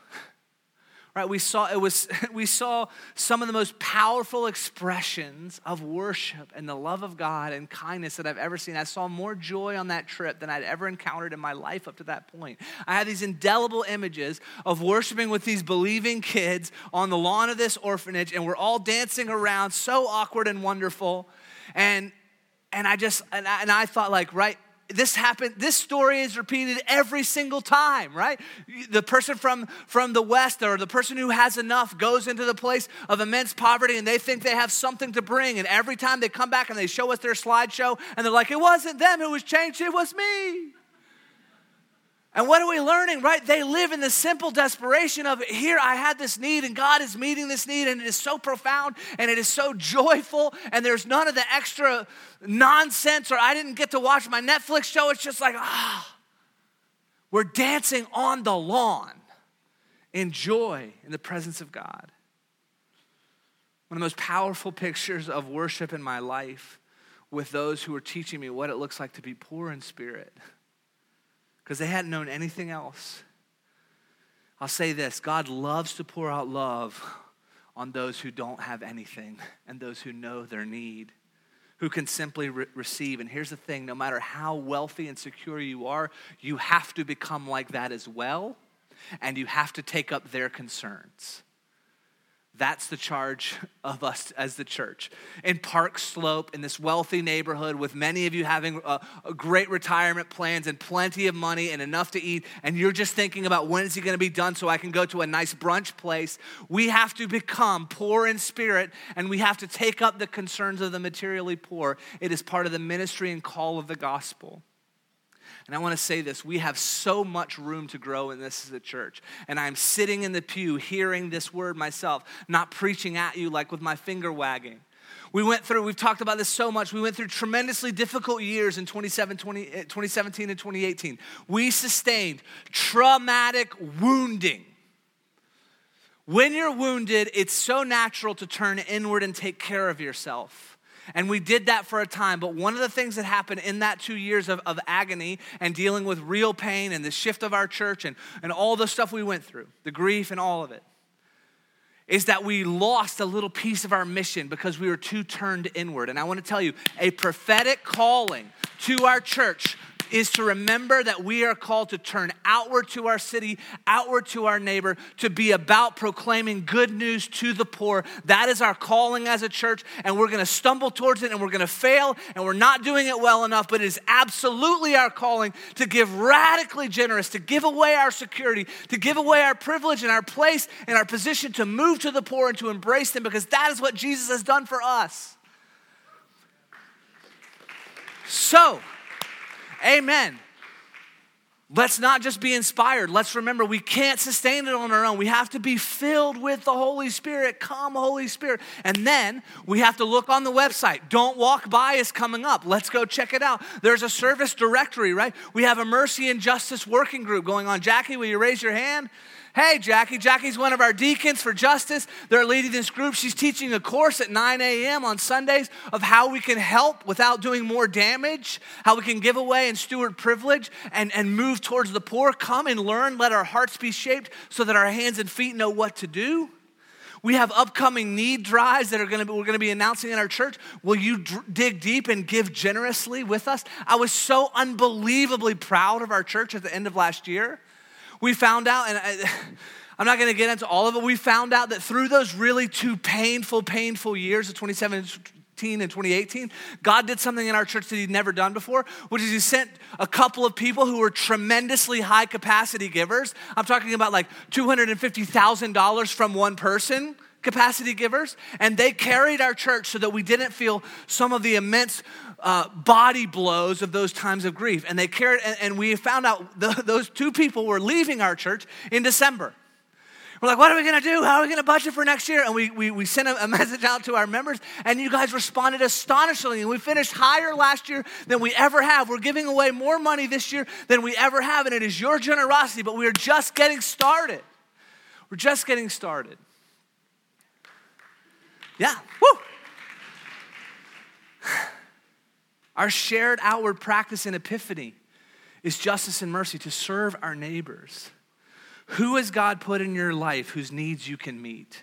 S2: Right? We saw it was we saw some of the most powerful expressions of worship and the love of god and kindness that i've ever seen. I saw more joy on that trip than i'd ever encountered in my life up to that point. I had these indelible images of worshiping with these believing kids on the lawn of this orphanage and we're all dancing around so awkward and wonderful. And and i just and I, and I thought like right this happened this story is repeated every single time right? The person from from the west or the person who has enough goes into the place of immense poverty and they think they have something to bring. And every time they come back and they show us their slideshow and they're like it wasn't them who was changed it was me and what are we learning, right? They live in the simple desperation of here, I had this need, and God is meeting this need, and it is so profound and it is so joyful, and there's none of the extra nonsense, or I didn't get to watch my Netflix show. It's just like, ah, we're dancing on the lawn in joy in the presence of God. One of the most powerful pictures of worship in my life with those who are teaching me what it looks like to be poor in spirit because they hadn't known anything else. I'll say this God loves to pour out love on those who don't have anything and those who know their need, who can simply re- receive. And here's the thing no matter how wealthy and secure you are, you have to become like that as well, and you have to take up their concerns. That's the charge of us as the church. In Park Slope, in this wealthy neighborhood, with many of you having a, a great retirement plans and plenty of money and enough to eat, and you're just thinking about when is he going to be done so I can go to a nice brunch place, we have to become poor in spirit and we have to take up the concerns of the materially poor. It is part of the ministry and call of the gospel. And I want to say this we have so much room to grow in this as a church. And I'm sitting in the pew hearing this word myself, not preaching at you like with my finger wagging. We went through, we've talked about this so much. We went through tremendously difficult years in 2017 eh, and 2018. We sustained traumatic wounding. When you're wounded, it's so natural to turn inward and take care of yourself. And we did that for a time. But one of the things that happened in that two years of, of agony and dealing with real pain and the shift of our church and, and all the stuff we went through, the grief and all of it, is that we lost a little piece of our mission because we were too turned inward. And I want to tell you, a prophetic calling to our church is to remember that we are called to turn outward to our city, outward to our neighbor, to be about proclaiming good news to the poor. That is our calling as a church, and we're going to stumble towards it and we're going to fail and we're not doing it well enough, but it is absolutely our calling to give radically generous, to give away our security, to give away our privilege and our place and our position to move to the poor and to embrace them because that is what Jesus has done for us. So, Amen. Let's not just be inspired. Let's remember we can't sustain it on our own. We have to be filled with the Holy Spirit. Come, Holy Spirit. And then we have to look on the website. Don't Walk By is coming up. Let's go check it out. There's a service directory, right? We have a mercy and justice working group going on. Jackie, will you raise your hand? Hey, Jackie. Jackie's one of our deacons for justice. They're leading this group. She's teaching a course at 9 a.m. on Sundays of how we can help without doing more damage, how we can give away and steward privilege and, and move towards the poor. Come and learn. Let our hearts be shaped so that our hands and feet know what to do. We have upcoming need drives that are going to be, we're going to be announcing in our church. Will you dr- dig deep and give generously with us? I was so unbelievably proud of our church at the end of last year we found out, and I, I'm not gonna get into all of it, we found out that through those really two painful, painful years of 2017 and 2018, God did something in our church that He'd never done before, which is He sent a couple of people who were tremendously high capacity givers. I'm talking about like $250,000 from one person capacity givers, and they carried our church so that we didn't feel some of the immense uh, body blows of those times of grief. And they carried, and, and we found out the, those two people were leaving our church in December. We're like, what are we gonna do? How are we gonna budget for next year? And we, we, we sent a, a message out to our members, and you guys responded astonishingly. And we finished higher last year than we ever have. We're giving away more money this year than we ever have, and it is your generosity, but we are just getting started. We're just getting started. Yeah, woo! Our shared outward practice in Epiphany is justice and mercy to serve our neighbors Who has God put in your life whose needs you can meet?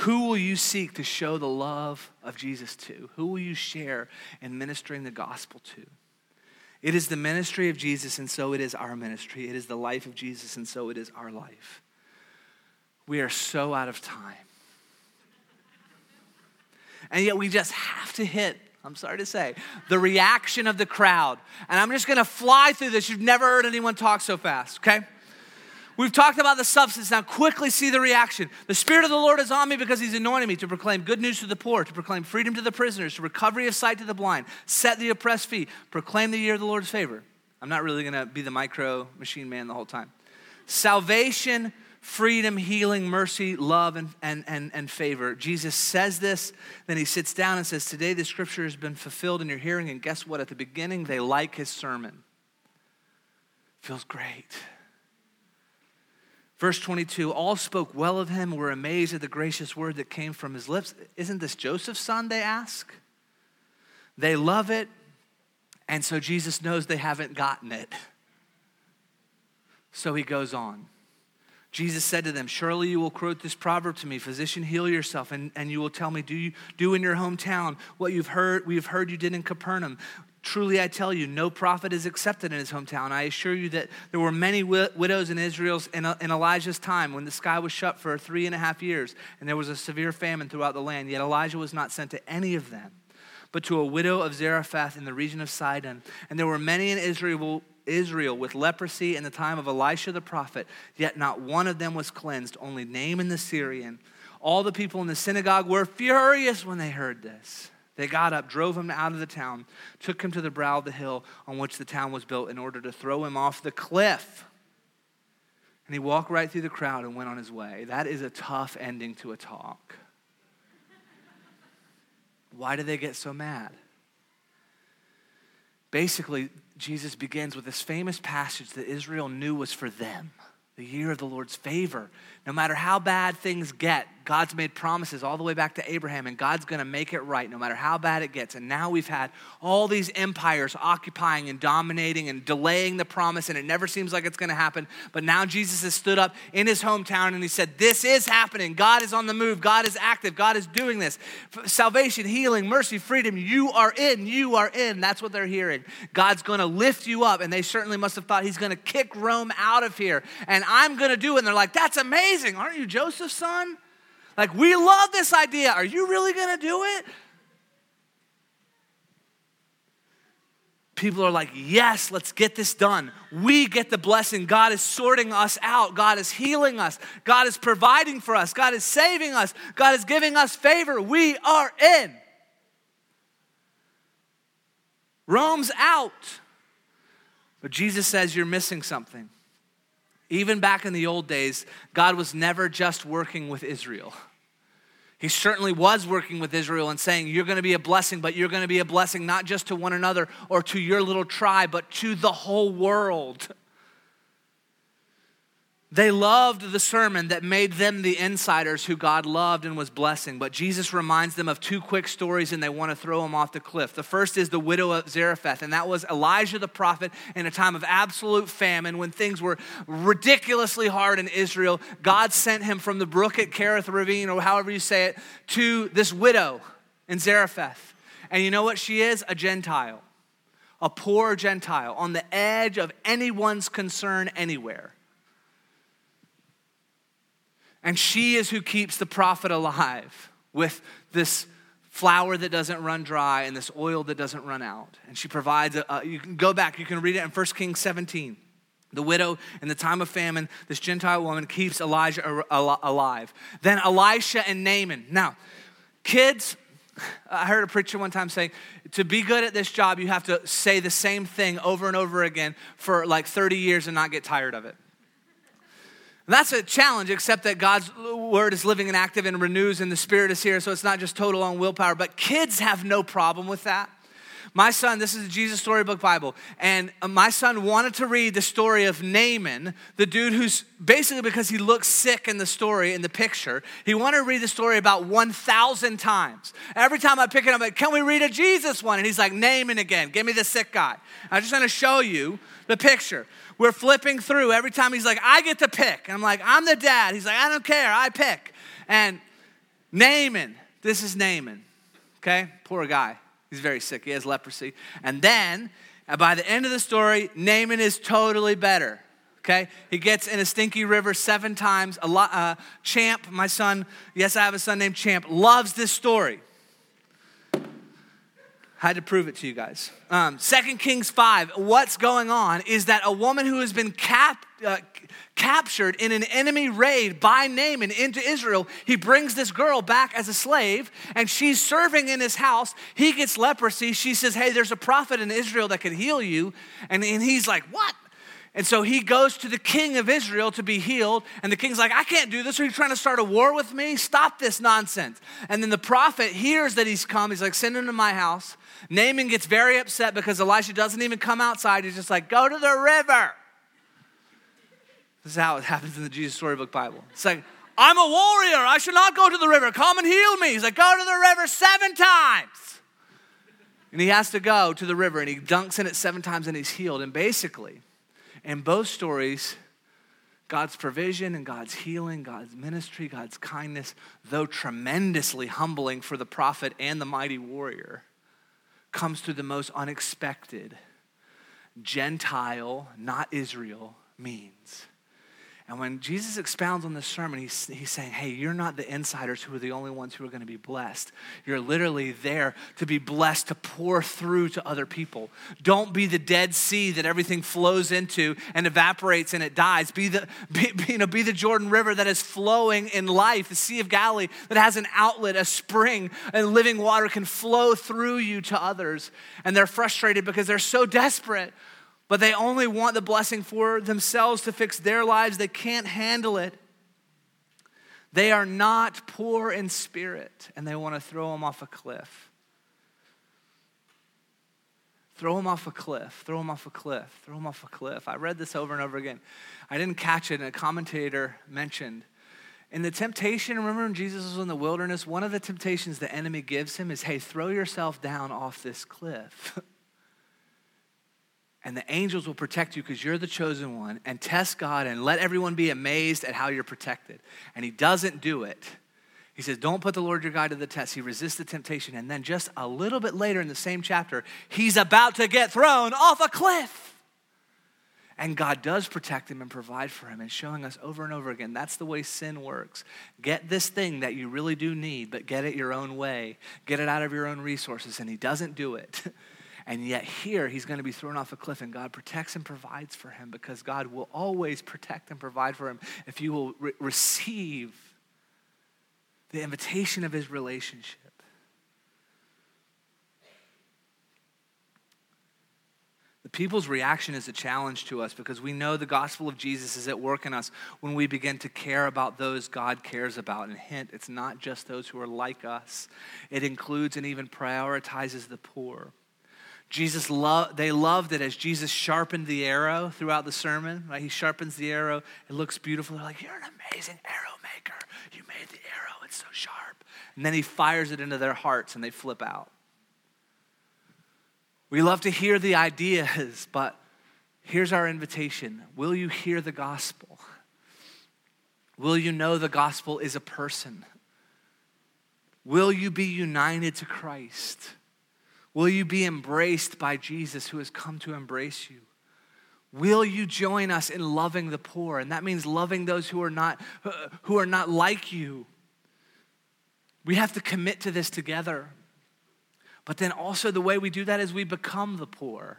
S2: Who will you seek to show the love of Jesus to? Who will you share in ministering the gospel to? It is the ministry of Jesus, and so it is our ministry. It is the life of Jesus, and so it is our life. We are so out of time. And yet we just have to hit, I'm sorry to say, the reaction of the crowd. And I'm just gonna fly through this. You've never heard anyone talk so fast, okay? We've talked about the substance. Now, quickly see the reaction. The Spirit of the Lord is on me because He's anointed me to proclaim good news to the poor, to proclaim freedom to the prisoners, to recovery of sight to the blind, set the oppressed free, proclaim the year of the Lord's favor. I'm not really going to be the micro machine man the whole time. Salvation, freedom, healing, mercy, love, and, and, and, and favor. Jesus says this, then he sits down and says, Today the scripture has been fulfilled in your hearing. And guess what? At the beginning, they like his sermon. Feels great. Verse 22 All spoke well of him, were amazed at the gracious word that came from his lips. Isn't this Joseph's son? They ask. They love it, and so Jesus knows they haven't gotten it. So he goes on. Jesus said to them, Surely you will quote this proverb to me, Physician, heal yourself. And, and you will tell me, Do you do in your hometown what you've heard, we have heard you did in Capernaum? Truly, I tell you, no prophet is accepted in his hometown. I assure you that there were many widows in Israel's in, in Elijah's time when the sky was shut for three and a half years, and there was a severe famine throughout the land. Yet Elijah was not sent to any of them, but to a widow of Zarephath in the region of Sidon. And there were many in Israel Israel with leprosy in the time of Elisha the prophet, yet not one of them was cleansed, only Naaman the Syrian. All the people in the synagogue were furious when they heard this. They got up, drove him out of the town, took him to the brow of the hill on which the town was built in order to throw him off the cliff. And he walked right through the crowd and went on his way. That is a tough ending to a talk. Why do they get so mad? Basically, Jesus begins with this famous passage that Israel knew was for them the year of the Lord's favor. No matter how bad things get, God's made promises all the way back to Abraham, and God's going to make it right no matter how bad it gets. And now we've had all these empires occupying and dominating and delaying the promise, and it never seems like it's going to happen. But now Jesus has stood up in his hometown and he said, This is happening. God is on the move. God is active. God is doing this. Salvation, healing, mercy, freedom. You are in. You are in. That's what they're hearing. God's going to lift you up. And they certainly must have thought he's going to kick Rome out of here. And I'm going to do it. And they're like, That's amazing. Aren't you Joseph's son? Like, we love this idea. Are you really going to do it? People are like, yes, let's get this done. We get the blessing. God is sorting us out. God is healing us. God is providing for us. God is saving us. God is giving us favor. We are in. Rome's out. But Jesus says you're missing something. Even back in the old days, God was never just working with Israel. He certainly was working with Israel and saying, You're going to be a blessing, but you're going to be a blessing not just to one another or to your little tribe, but to the whole world. They loved the sermon that made them the insiders who God loved and was blessing. But Jesus reminds them of two quick stories and they want to throw them off the cliff. The first is the widow of Zarephath, and that was Elijah the prophet in a time of absolute famine when things were ridiculously hard in Israel. God sent him from the brook at Kerith Ravine, or however you say it, to this widow in Zarephath. And you know what she is? A Gentile, a poor Gentile on the edge of anyone's concern anywhere. And she is who keeps the prophet alive with this flour that doesn't run dry and this oil that doesn't run out. And she provides, a, a, you can go back, you can read it in 1 Kings 17. The widow in the time of famine, this Gentile woman keeps Elijah alive. Then Elisha and Naaman. Now, kids, I heard a preacher one time saying, to be good at this job, you have to say the same thing over and over again for like 30 years and not get tired of it. That's a challenge, except that God's word is living and active and renews, and the Spirit is here, so it's not just total on willpower. But kids have no problem with that. My son, this is the Jesus Storybook Bible, and my son wanted to read the story of Naaman, the dude who's basically because he looks sick in the story, in the picture, he wanted to read the story about 1,000 times. Every time I pick it up, I'm like, can we read a Jesus one? And he's like, Naaman again, give me the sick guy. I just want to show you the picture. We're flipping through every time he's like, I get to pick. And I'm like, I'm the dad. He's like, I don't care, I pick. And Naaman, this is Naaman, okay? Poor guy. He's very sick. He has leprosy. And then, by the end of the story, Naaman is totally better. Okay, he gets in a stinky river seven times. A lot, uh, Champ, my son, yes, I have a son named Champ, loves this story. I had to prove it to you guys. Um, 2 Kings 5, what's going on is that a woman who has been cap, uh, captured in an enemy raid by Naaman into Israel, he brings this girl back as a slave and she's serving in his house. He gets leprosy. She says, Hey, there's a prophet in Israel that can heal you. And, and he's like, What? And so he goes to the king of Israel to be healed. And the king's like, I can't do this. Are you trying to start a war with me? Stop this nonsense. And then the prophet hears that he's come. He's like, Send him to my house. Naaman gets very upset because Elisha doesn't even come outside. He's just like, Go to the river. This is how it happens in the Jesus Storybook Bible. It's like, I'm a warrior. I should not go to the river. Come and heal me. He's like, Go to the river seven times. And he has to go to the river and he dunks in it seven times and he's healed. And basically, in both stories, God's provision and God's healing, God's ministry, God's kindness, though tremendously humbling for the prophet and the mighty warrior, comes through the most unexpected Gentile, not Israel, means. And when Jesus expounds on this sermon, he's, he's saying, Hey, you're not the insiders who are the only ones who are going to be blessed. You're literally there to be blessed, to pour through to other people. Don't be the Dead Sea that everything flows into and evaporates and it dies. Be the, be, you know, be the Jordan River that is flowing in life, the Sea of Galilee that has an outlet, a spring, and living water can flow through you to others. And they're frustrated because they're so desperate but they only want the blessing for themselves to fix their lives. They can't handle it. They are not poor in spirit, and they want to throw them off a cliff. Throw them off a cliff, throw them off a cliff, throw them off a cliff. I read this over and over again. I didn't catch it, and a commentator mentioned. In the temptation, remember when Jesus was in the wilderness, one of the temptations the enemy gives him is hey, throw yourself down off this cliff. and the angels will protect you because you're the chosen one and test God and let everyone be amazed at how you're protected. And he doesn't do it. He says, Don't put the Lord your God to the test. He resists the temptation. And then just a little bit later in the same chapter, he's about to get thrown off a cliff. And God does protect him and provide for him and showing us over and over again that's the way sin works. Get this thing that you really do need, but get it your own way. Get it out of your own resources. And he doesn't do it. And yet, here, he's going to be thrown off a cliff, and God protects and provides for him because God will always protect and provide for him if you will re- receive the invitation of his relationship. The people's reaction is a challenge to us because we know the gospel of Jesus is at work in us when we begin to care about those God cares about. And hint, it's not just those who are like us, it includes and even prioritizes the poor. Jesus loved, they loved it as Jesus sharpened the arrow throughout the sermon. Right? He sharpens the arrow. It looks beautiful. They're like, You're an amazing arrow maker. You made the arrow. It's so sharp. And then he fires it into their hearts and they flip out. We love to hear the ideas, but here's our invitation Will you hear the gospel? Will you know the gospel is a person? Will you be united to Christ? Will you be embraced by Jesus who has come to embrace you? Will you join us in loving the poor? And that means loving those who are not, uh, who are not like you. We have to commit to this together. But then also, the way we do that is we become the poor.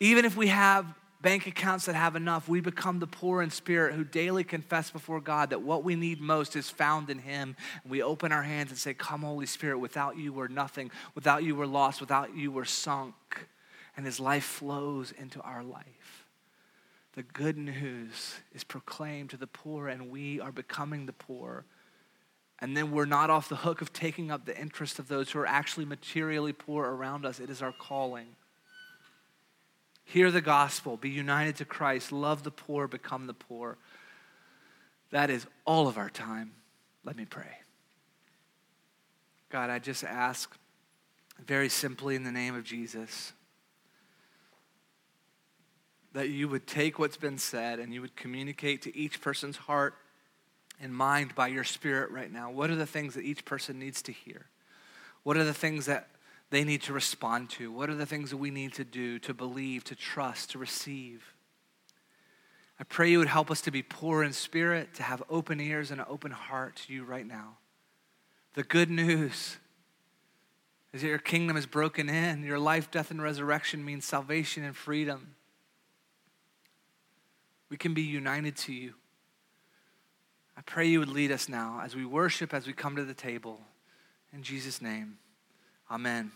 S2: Even if we have bank accounts that have enough, we become the poor in spirit who daily confess before God that what we need most is found in Him. We open our hands and say, Come, Holy Spirit, without you we're nothing. Without you we're lost. Without you we're sunk. And His life flows into our life. The good news is proclaimed to the poor, and we are becoming the poor And then we're not off the hook of taking up the interest of those who are actually materially poor around us. It is our calling. Hear the gospel, be united to Christ, love the poor, become the poor. That is all of our time. Let me pray. God, I just ask very simply in the name of Jesus that you would take what's been said and you would communicate to each person's heart and mind by your spirit right now. What are the things that each person needs to hear? What are the things that they need to respond to? What are the things that we need to do, to believe, to trust, to receive? I pray you would help us to be poor in spirit, to have open ears and an open heart to you right now. The good news is that your kingdom is broken in. Your life, death, and resurrection means salvation and freedom. We can be united to you. I pray you would lead us now as we worship, as we come to the table. In Jesus' name, amen.